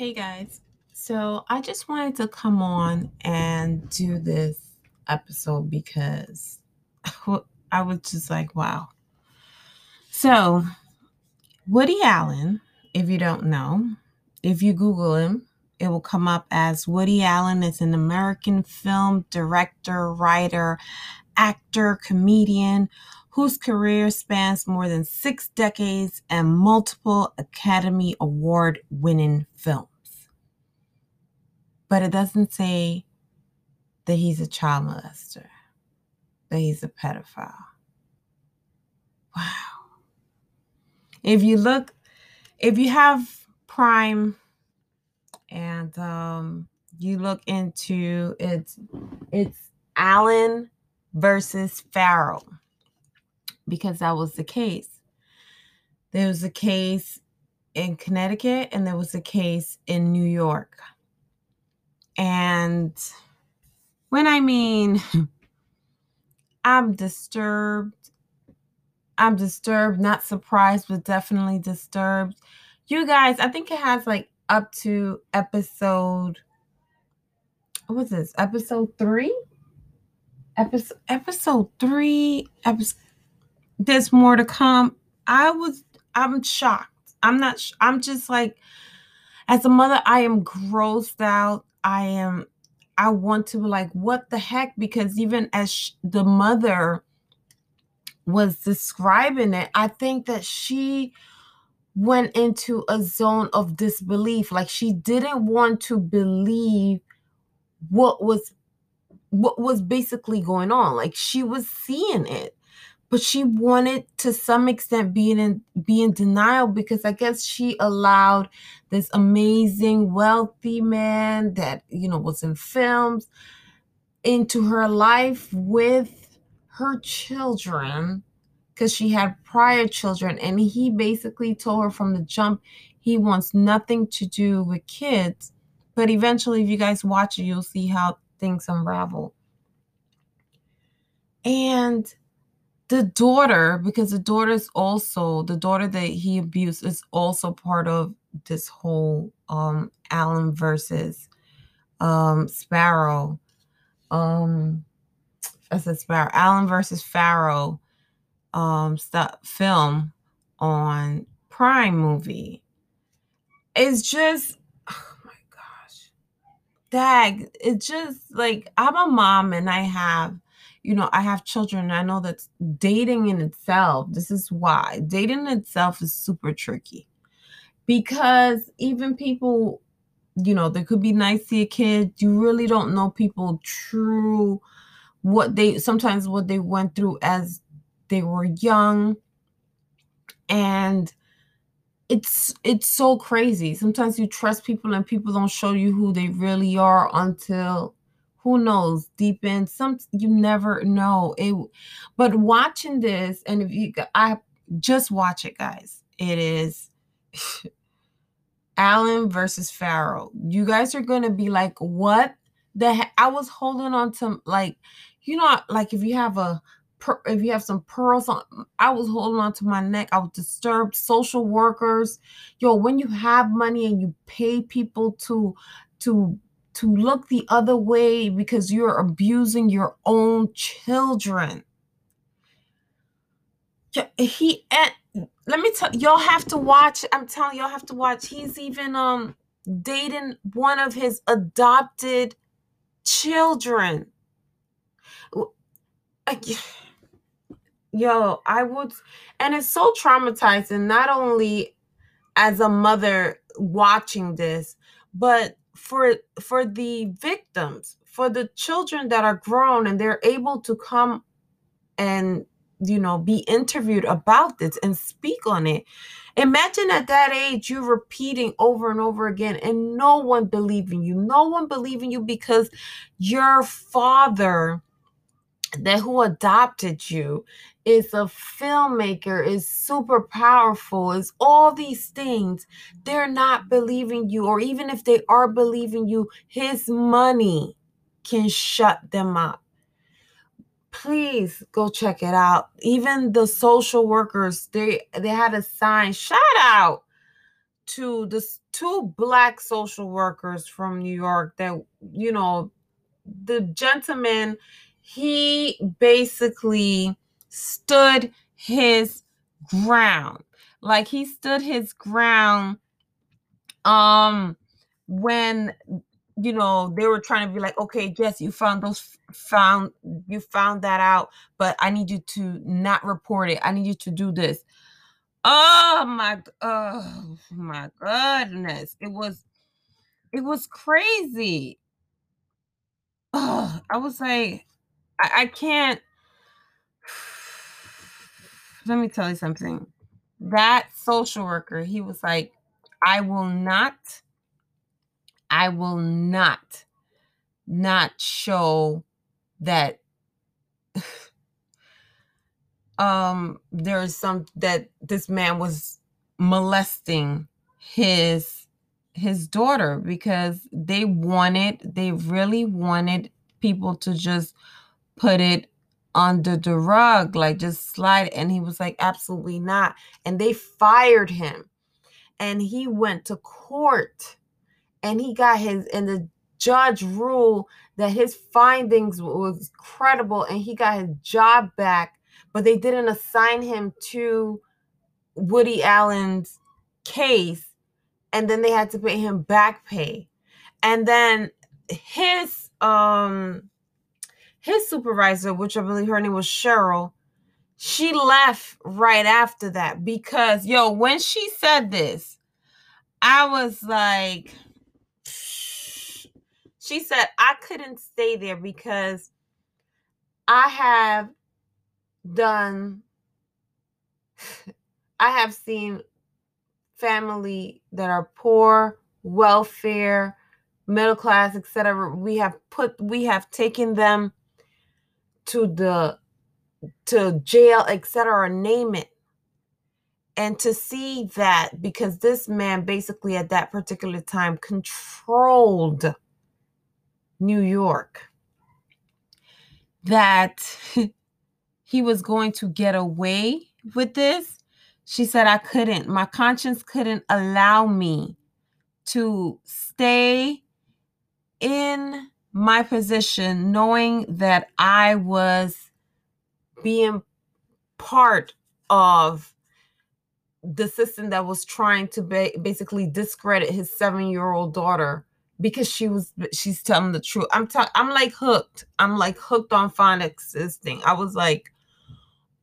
Hey guys. So I just wanted to come on and do this episode because I was just like, wow. So, Woody Allen, if you don't know, if you Google him, it will come up as Woody Allen is an American film director, writer, actor, comedian whose career spans more than six decades and multiple Academy Award winning films. But it doesn't say that he's a child molester, that he's a pedophile. Wow. If you look, if you have Prime and um, you look into it's it's Allen versus Farrow because that was the case. There was a case in Connecticut and there was a case in New York. And when I mean I'm disturbed, I'm disturbed, not surprised, but definitely disturbed. You guys, I think it has like up to episode what's this? Episode three? Episode episode three. Episode there's more to come. I was I'm shocked. I'm not I'm just like as a mother I am grossed out. I am I want to be like what the heck? Because even as sh- the mother was describing it, I think that she went into a zone of disbelief. Like she didn't want to believe what was what was basically going on. Like she was seeing it but she wanted to some extent be in be in denial because I guess she allowed this amazing wealthy man that you know was in films into her life with her children because she had prior children and he basically told her from the jump he wants nothing to do with kids but eventually if you guys watch it you'll see how things unravel. And the daughter, because the daughter is also the daughter that he abused is also part of this whole um Allen versus um Sparrow. Um I said Sparrow, Allen versus Farrow um stuff film on Prime movie. It's just oh my gosh. Dag, it's just like I'm a mom and I have you know, I have children. I know that dating in itself, this is why dating in itself is super tricky because even people, you know, they could be nice to your kid. You really don't know people true, what they sometimes what they went through as they were young. And it's it's so crazy. Sometimes you trust people and people don't show you who they really are until who knows deep in some you never know. It but watching this and if you i just watch it guys. It is allen versus farrow. You guys are gonna be like what the i was holding on to like you know like if you have a if you have some pearls on i was holding on to my neck. I was disturbed. Social workers. Yo when you have money and you pay people to to to look the other way because you're abusing your own children. He and let me tell y'all have to watch. I'm telling y'all have to watch. He's even um dating one of his adopted children. Yo, I would, and it's so traumatizing. Not only as a mother watching this, but for for the victims for the children that are grown and they're able to come and you know be interviewed about this and speak on it. Imagine at that age you repeating over and over again and no one believing you. No one believing you because your father that who adopted you is a filmmaker, is super powerful, is all these things. They're not believing you, or even if they are believing you, his money can shut them up. Please go check it out. Even the social workers, they they had a sign shout out to the two black social workers from New York that you know the gentleman he basically stood his ground. Like he stood his ground um when you know they were trying to be like okay yes you found those found you found that out but i need you to not report it. I need you to do this. Oh my oh my goodness. It was it was crazy. Oh i was like i, I can't let me tell you something. That social worker he was like i will not I will not not show that um there's some that this man was molesting his his daughter because they wanted they really wanted people to just put it under the rug like just slide and he was like absolutely not and they fired him. And he went to court and he got his and the judge ruled that his findings was credible and he got his job back but they didn't assign him to woody allen's case and then they had to pay him back pay. And then his um his supervisor which i believe her name was cheryl she left right after that because yo when she said this i was like she said, I couldn't stay there because I have done, I have seen family that are poor, welfare, middle class, etc. We have put, we have taken them to the to jail, etc. Name it. And to see that because this man basically at that particular time controlled New York that he was going to get away with this. She said, I couldn't. My conscience couldn't allow me to stay in my position knowing that I was being part of the system that was trying to ba- basically discredit his seven year old daughter because she was she's telling the truth. I'm ta- I'm like hooked. I'm like hooked on phonics this thing. I was like,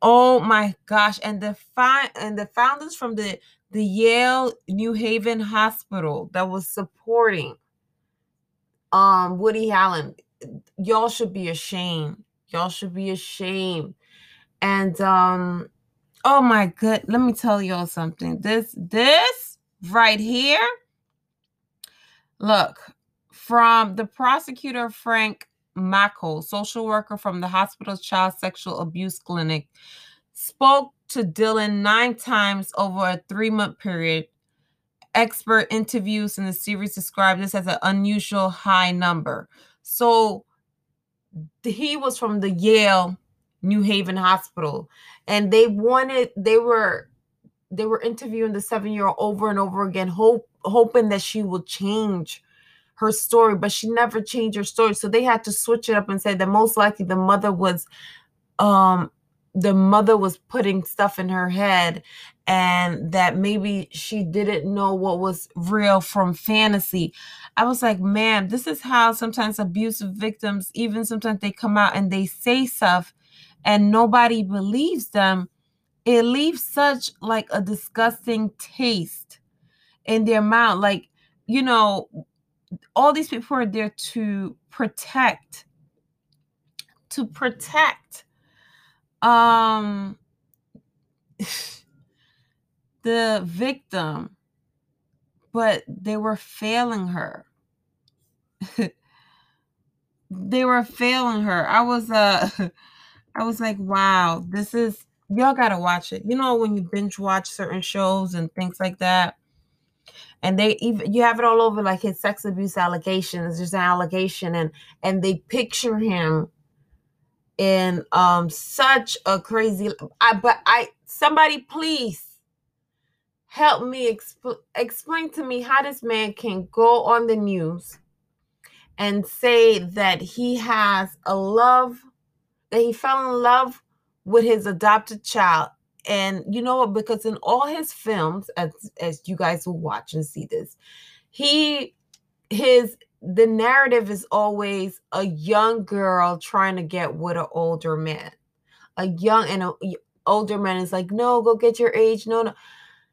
oh my gosh. And the fi- and the founders from the the Yale New Haven Hospital that was supporting um Woody Allen, y'all should be ashamed. Y'all should be ashamed. And um oh my good, let me tell y'all something. This this right here Look, from the prosecutor Frank Maco, social worker from the hospital's child sexual abuse clinic, spoke to Dylan nine times over a three month period. Expert interviews in the series described this as an unusual high number. So he was from the Yale New Haven Hospital, and they wanted, they were they were interviewing the seven year old over and over again, hope hoping that she would change her story, but she never changed her story. So they had to switch it up and say that most likely the mother was um the mother was putting stuff in her head and that maybe she didn't know what was real from fantasy. I was like, man, this is how sometimes abusive victims, even sometimes they come out and they say stuff and nobody believes them. It leaves such like a disgusting taste in their mouth. Like, you know, all these people are there to protect to protect um the victim but they were failing her. They were failing her. I was uh i was like wow this is y'all gotta watch it. You know when you binge watch certain shows and things like that? And they even you have it all over like his sex abuse allegations there's an allegation and and they picture him in um such a crazy i but i somebody please help me exp- explain to me how this man can go on the news and say that he has a love that he fell in love with his adopted child. And you know what? Because in all his films as as you guys will watch and see this he his the narrative is always a young girl trying to get with an older man. A young and a older man is like no go get your age. No no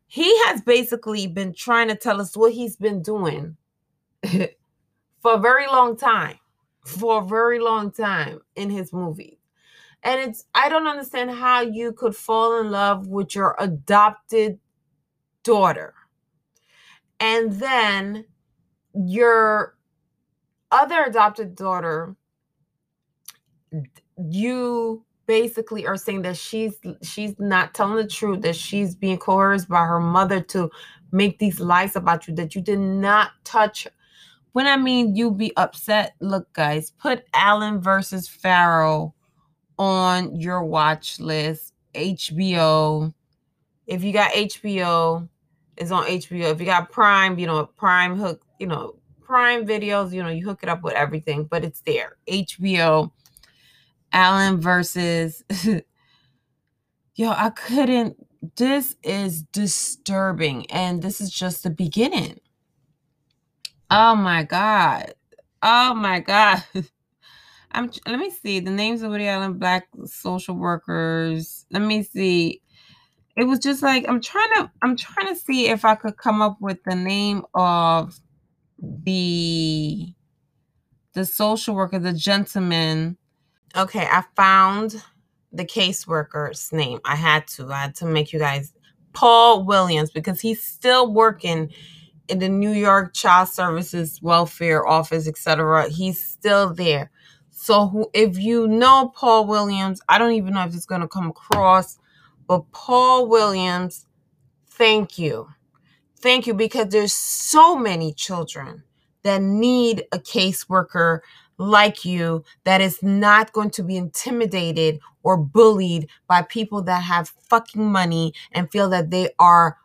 he has basically been trying to tell us what he's been doing for a very long time for a very long time in his movie. and it's i don't understand how you could fall in love with your adopted daughter and then your other adopted daughter you basically are saying that she's she's not telling the truth that she's being coerced by her mother to make these lies about you that you did not touch when i mean you be upset look guys put Allen versus Farrow on your watch list. Hbo if you got hbo it's on hbo if you got prime you know prime hook you know prime videos you know you hook it up with everything but it's there. Hbo Allen versus yo, I couldn't. This is disturbing, and this is just the beginning. Oh my god. Oh my god. I'm let me see the names of Woody Allen black social workers. Let me see. It was just like I'm trying to I'm trying to see if I could come up with the name of the the social worker, the gentleman Okay, I found the caseworker's name. I had to. I had to make you guys Paul Williams because he's still working in the New York Child Services Welfare Office, etc. He's still there. So who, if you know Paul Williams, I don't even know if it's going to come across, but Paul Williams, thank you. Thank you because there's so many children that need a caseworker like you that is not going to be intimidated or bullied by people that have fucking money and feel that they are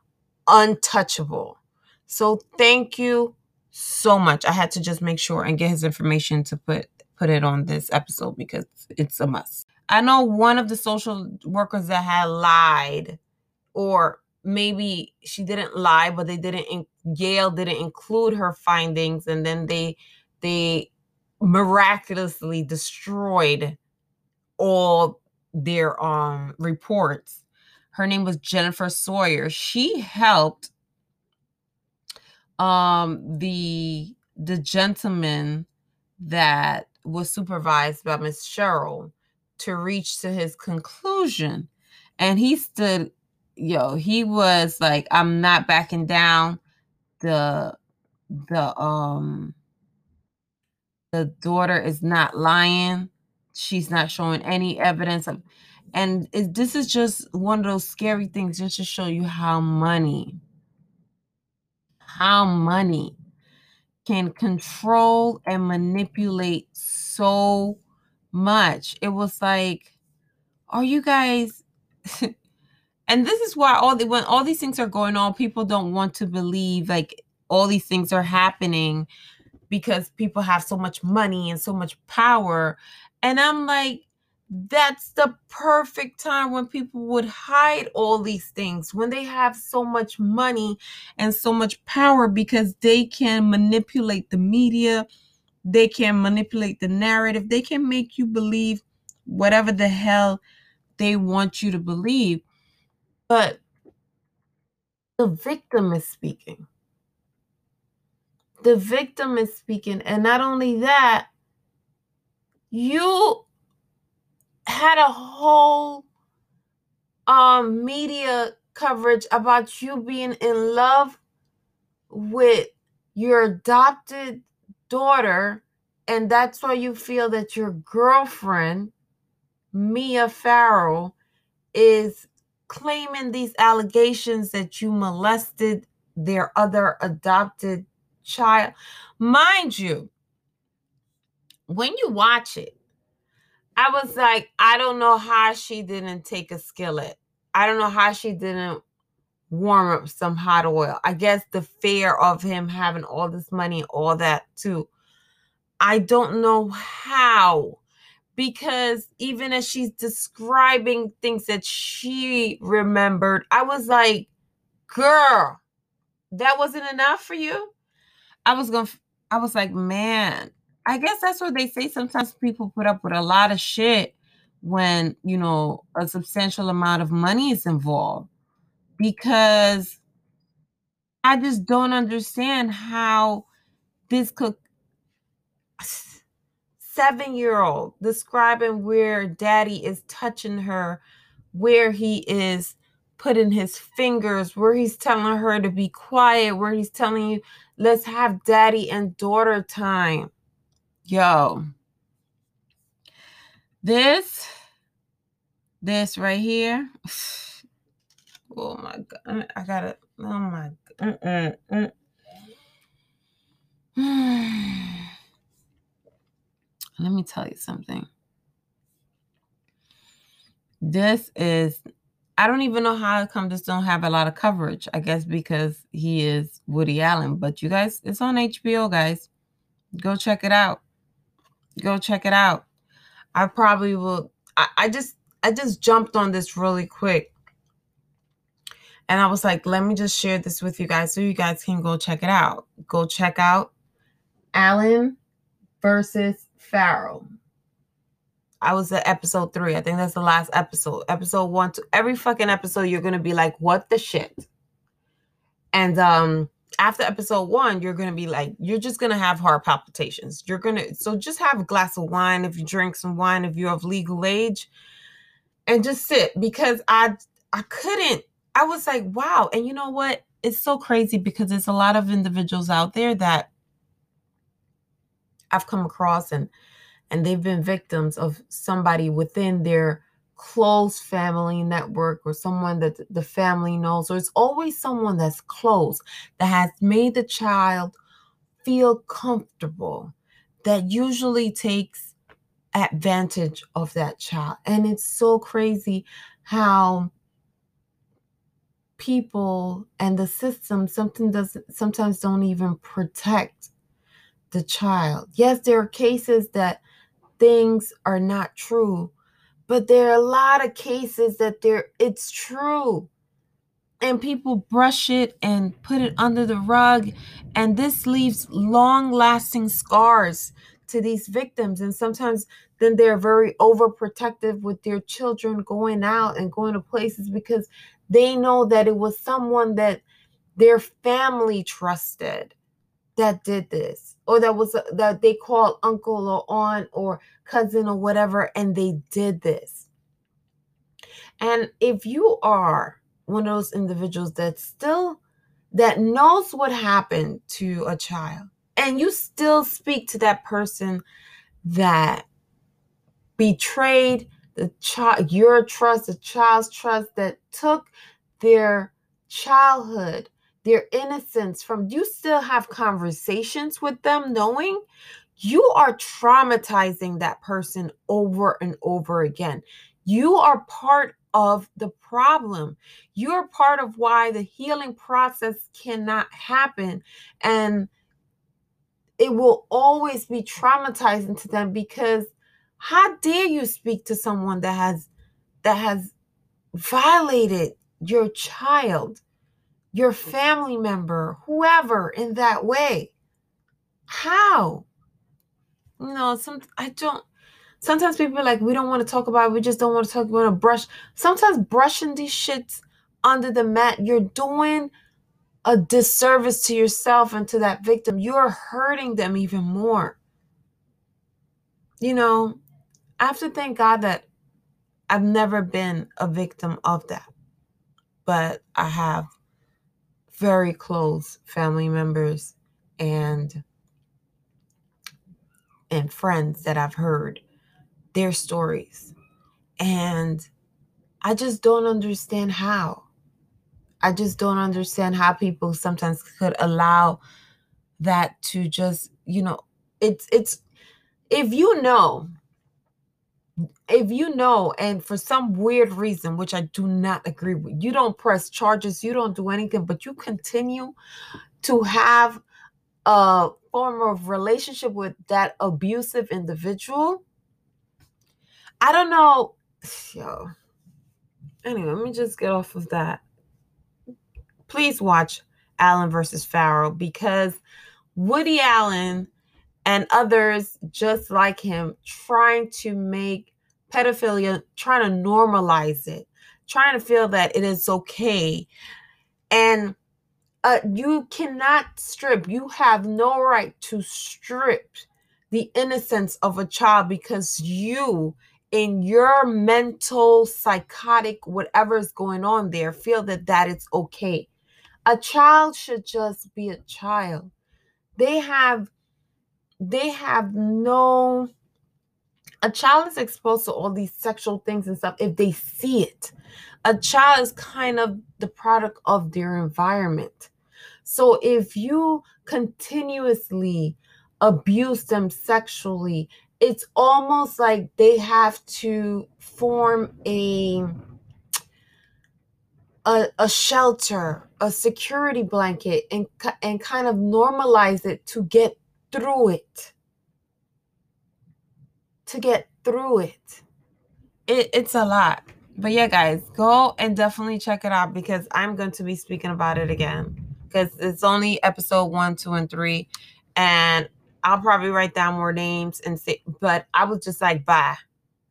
untouchable. So thank you so much. I had to just make sure and get his information to put put it on this episode because it's a must. I know one of the social workers that had lied or maybe she didn't lie but they didn't Yale didn't include her findings and then they they miraculously destroyed all their um reports. Her name was Jennifer Sawyer. She helped um the the gentleman that was supervised by Miss Cheryl to reach to his conclusion. And he stood, yo, he was like, I'm not backing down. The the um the daughter is not lying. She's not showing any evidence of, and it, this is just one of those scary things just to show you how money, how money can control and manipulate so much. It was like, are you guys? and this is why all the when all these things are going on, people don't want to believe like all these things are happening because people have so much money and so much power. And I'm like, that's the perfect time when people would hide all these things when they have so much money and so much power because they can manipulate the media, they can manipulate the narrative, they can make you believe whatever the hell they want you to believe. But the victim is speaking the victim is speaking. And not only that, you had a whole um media coverage about you being in love with your adopted daughter and that's why you feel that your girlfriend Mia Farrow is claiming these allegations that you molested their other adopted child. Mind you, when you watch it, I was like, I don't know how she didn't take a skillet. I don't know how she didn't warm up some hot oil. I guess the fear of him having all this money, all that too. I don't know how because even as she's describing things that she remembered, I was like, girl, that wasn't enough for you. I was to, I was like, man, I guess that's what they say. Sometimes people put up with a lot of shit when, you know, a substantial amount of money is involved because I just don't understand how this could seven year old describing where daddy is touching her, where he is putting his fingers, where he's telling her to be quiet, where he's telling you, let's have daddy and daughter time. Yo, this, this right here. Oh my god, mm, I gotta. Oh my. Mm-mm, mm. mm, mm. Let me tell you something. This is, I don't even know how come this don't have a lot of coverage. I guess because he is Woody Allen. But you guys, it's on HBO, guys. Go check it out. Go check it out. I probably will. I, I just, I just jumped on this really quick. And I was like, let me just share this with you guys so you guys can go check it out. Go check out Allen versus Farrow. I was at episode three. I think that's the last episode. Episode one to every fucking episode, you're gonna be like, what the shit? And um after episode one, you're gonna be like, you're just gonna have heart palpitations. You're gonna so just have a glass of wine if you drink some wine, if you're of legal age, and just sit because I I couldn't. I was like, wow. And you know what? It's so crazy because there's a lot of individuals out there that I've come across and and they've been victims of somebody within their close family network or someone that the family knows or it's always someone that's close that has made the child feel comfortable that usually takes advantage of that child and it's so crazy how people and the system something doesn't sometimes don't even protect the child. Yes, there are cases that things are not true, but there are a lot of cases that there it's true. And people brush it and put it under the rug and this leaves long-lasting scars to these victims and sometimes then they're very overprotective with their children going out and going to places because they know that it was someone that their family trusted that did this or that was uh, that they called uncle or aunt or cousin or whatever and they did this. And if you are one of those individuals that still that knows what happened to a child and you still speak to that person that betrayed the child your trust the child's trust that took their childhood their innocence from you still have conversations with them knowing you are traumatizing that person over and over again. You are part of the problem. You're part of why the healing process cannot happen. And it will always be traumatizing to them because how dare you speak to someone that has that has violated your child your family member, whoever in that way. How? You know, some I don't sometimes people are like, we don't want to talk about it, we just don't want to talk, we want to brush. Sometimes brushing these shits under the mat, you're doing a disservice to yourself and to that victim. You're hurting them even more. You know, I have to thank God that I've never been a victim of that. But I have very close family members and and friends that I've heard their stories. And I just don't understand how. I just don't understand how people sometimes could allow that to just, you know, it's it's if you know if you know, and for some weird reason, which I do not agree with, you don't press charges, you don't do anything, but you continue to have a form of relationship with that abusive individual. I don't know. Yo. Anyway, let me just get off of that. Please watch Allen versus Farrow because Woody Allen and others just like him trying to make pedophilia, trying to normalize it, trying to feel that it is okay. And uh, you cannot strip, you have no right to strip the innocence of a child because you, in your mental, psychotic, whatever is going on there, feel that that is okay. A child should just be a child. They have they have no a child is exposed to all these sexual things and stuff if they see it. A child is kind of the product of their environment. So if you continuously abuse them sexually, it's almost like they have to form a a, a shelter, a security blanket, and and kind of normalize it to get through it. To get through it. it it's a lot. But yeah, guys, go and definitely check it out because I'm going to be speaking about it again. Because it's only episode one, two, and three. And I'll probably write down more names and say, but I was just like, bye.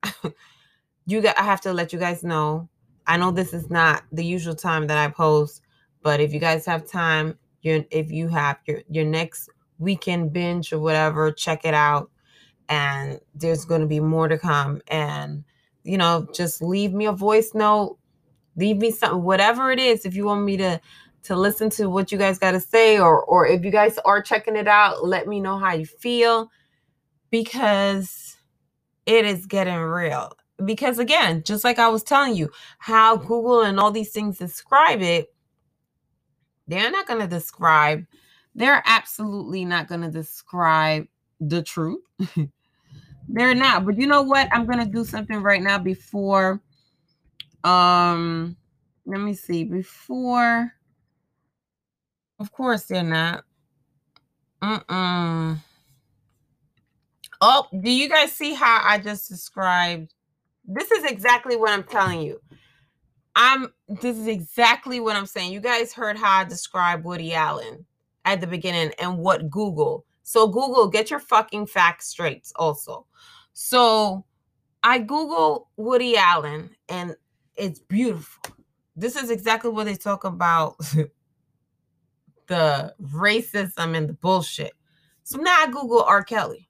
you got I have to let you guys know. I know this is not the usual time that I post, but if you guys have time, you if you have your your next weekend binge or whatever, check it out. And there's going to be more to come. And, you know, just leave me a voice note, leave me something, whatever it is. If you want me to, to listen to what you guys got to say, or, or if you guys are checking it out, let me know how you feel because it is getting real. Because again, just like I was telling you, how Google and all these things describe it, they're not going to describe they're absolutely not going to describe the truth. they're not. But you know what? I'm to do something right now before um let me see. Before Of course they're not. Mm-mm. Oh, do you guys see how I just described? This is exactly what I'm telling you. I'm this is exactly what I'm saying. You guys heard how I described Woody Allen at the beginning and what Google. So Google, get your fucking facts straight also. So I Google Woody Allen and it's beautiful. This is exactly what they talk about the racism and the bullshit. So now I Google R. Kelly.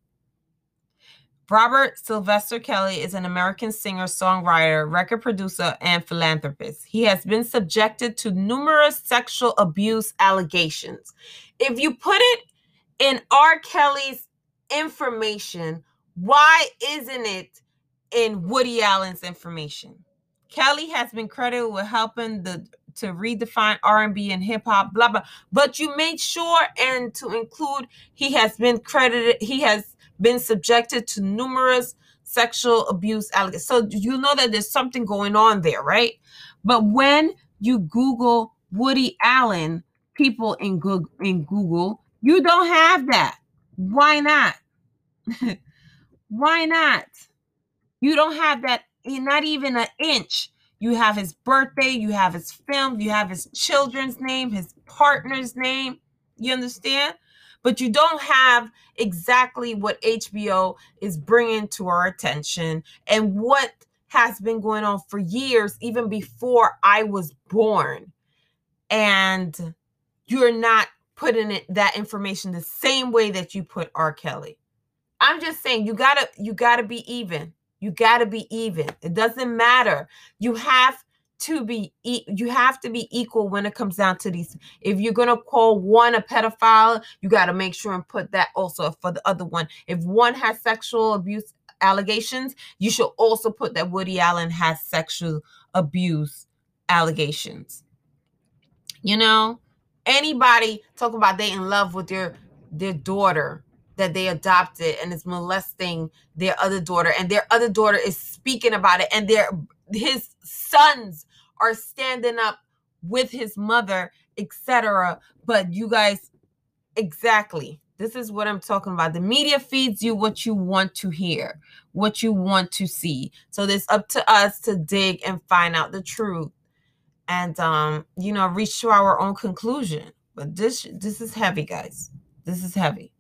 Robert Sylvester Kelly is an American singer, songwriter, record producer, and philanthropist. He has been subjected to numerous sexual abuse allegations. If you put it in R. Kelly's information, why isn't it in Woody Allen's information? Kelly has been credited with helping the to redefine R&B and hip hop, blah blah. But you made sure and to include he has been credited. He has been subjected to numerous sexual abuse allegations. So you know that there's something going on there, right? But when you Google Woody Allen, people in Google, in Google, you don't have that. Why not? Why not? You don't have that, eh, not even an inch. You have his birthday, you have his film, you have his children's name, his partner's name. You understand? but you don't have exactly what HBO is bringing to our attention and what has been going on for years, even before I was born. And you're not putting it, that information the same way that you put R. Kelly. I'm just saying you gotta you gotta be even. You gotta be even. It doesn't matter. You have to be you have to be equal when it comes down to these if you're going to call one a pedophile you got to make sure and put that also for the other one if one has sexual abuse allegations you should also put that woody allen has sexual abuse allegations you know anybody talk about they in love with their their daughter that they adopted and is molesting their other daughter and their other daughter is speaking about it and their his sons are standing up with his mother etc but you guys exactly this is what i'm talking about. The media feeds you what you want to hear what you want to see. So it's up to us to dig and find out the truth and um you know reach to our own conclusion. But this this is heavy guys. This is heavy.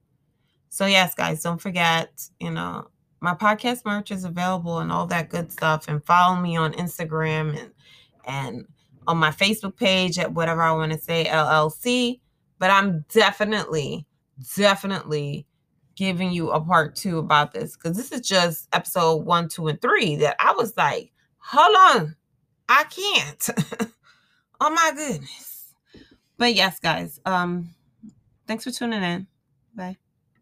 So yes guys don't forget you know my podcast merch is available and all that good stuff. And follow me on instagram and and on my facebook page at whatever i want to say llc but i'm definitely definitely giving you a part two about this because this is just episode one two and three that i was like hold on. I can't oh my goodness. But yes guys um thanks for tuning in. Bye